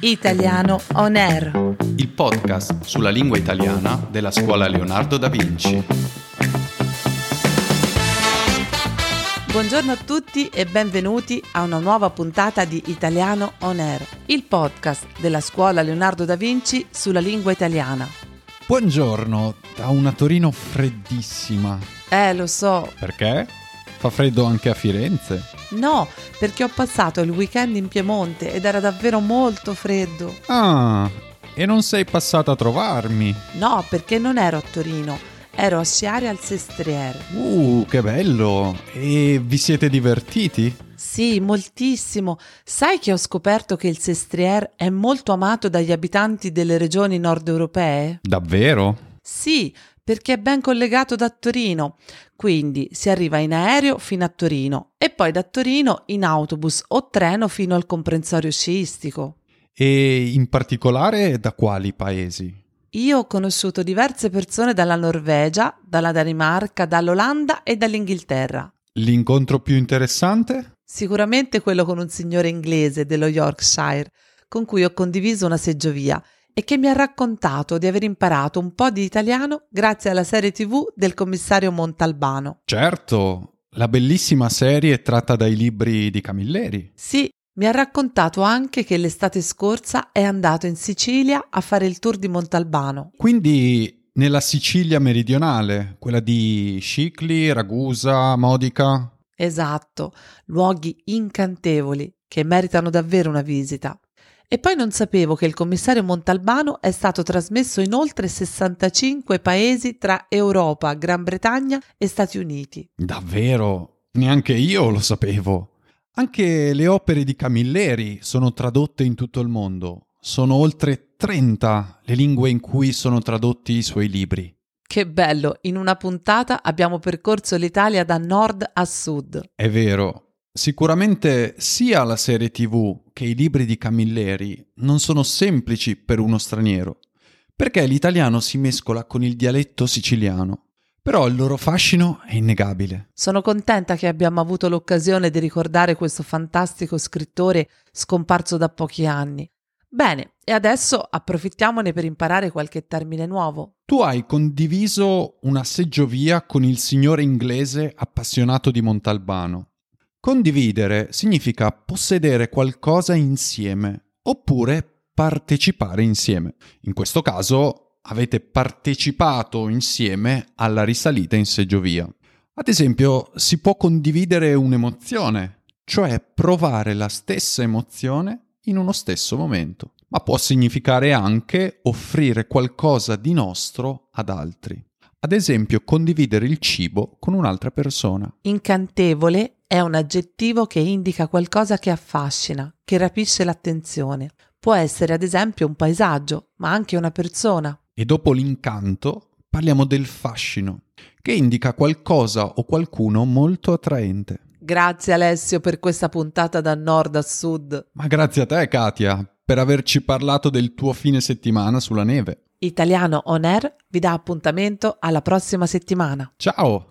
Italiano On Air. il podcast sulla lingua italiana della scuola Leonardo da Vinci. Buongiorno a tutti e benvenuti a una nuova puntata di Italiano On Air, il podcast della scuola Leonardo da Vinci sulla lingua italiana. Buongiorno, da una Torino freddissima. Eh, lo so. Perché? Fa freddo anche a Firenze? No, perché ho passato il weekend in Piemonte ed era davvero molto freddo. Ah, e non sei passata a trovarmi? No, perché non ero a Torino, ero a sciare al Sestriere. Uh, che bello! E vi siete divertiti? Sì, moltissimo. Sai che ho scoperto che il Sestriere è molto amato dagli abitanti delle regioni nord europee? Davvero? Sì, perché è ben collegato da Torino. Quindi si arriva in aereo fino a Torino e poi da Torino in autobus o treno fino al comprensorio sciistico. E in particolare da quali paesi? Io ho conosciuto diverse persone dalla Norvegia, dalla Danimarca, dall'Olanda e dall'Inghilterra. L'incontro più interessante? Sicuramente quello con un signore inglese dello Yorkshire, con cui ho condiviso una seggiovia e che mi ha raccontato di aver imparato un po' di italiano grazie alla serie tv del commissario Montalbano. Certo, la bellissima serie tratta dai libri di Camilleri. Sì, mi ha raccontato anche che l'estate scorsa è andato in Sicilia a fare il tour di Montalbano. Quindi nella Sicilia meridionale, quella di Scicli, Ragusa, Modica. Esatto, luoghi incantevoli che meritano davvero una visita. E poi non sapevo che il commissario Montalbano è stato trasmesso in oltre 65 paesi tra Europa, Gran Bretagna e Stati Uniti. Davvero? Neanche io lo sapevo. Anche le opere di Camilleri sono tradotte in tutto il mondo. Sono oltre 30 le lingue in cui sono tradotti i suoi libri. Che bello, in una puntata abbiamo percorso l'Italia da nord a sud. È vero. Sicuramente sia la serie TV che i libri di Camilleri non sono semplici per uno straniero, perché l'italiano si mescola con il dialetto siciliano. Però il loro fascino è innegabile. Sono contenta che abbiamo avuto l'occasione di ricordare questo fantastico scrittore scomparso da pochi anni. Bene, e adesso approfittiamone per imparare qualche termine nuovo. Tu hai condiviso una seggiovia con il signore inglese appassionato di Montalbano. Condividere significa possedere qualcosa insieme oppure partecipare insieme. In questo caso avete partecipato insieme alla risalita in seggiovia. Ad esempio, si può condividere un'emozione, cioè provare la stessa emozione in uno stesso momento, ma può significare anche offrire qualcosa di nostro ad altri. Ad esempio, condividere il cibo con un'altra persona. Incantevole è un aggettivo che indica qualcosa che affascina, che rapisce l'attenzione. Può essere ad esempio un paesaggio, ma anche una persona. E dopo l'incanto parliamo del fascino, che indica qualcosa o qualcuno molto attraente. Grazie Alessio per questa puntata da nord a sud. Ma grazie a te, Katia, per averci parlato del tuo fine settimana sulla neve. Italiano On Air vi dà appuntamento alla prossima settimana. Ciao!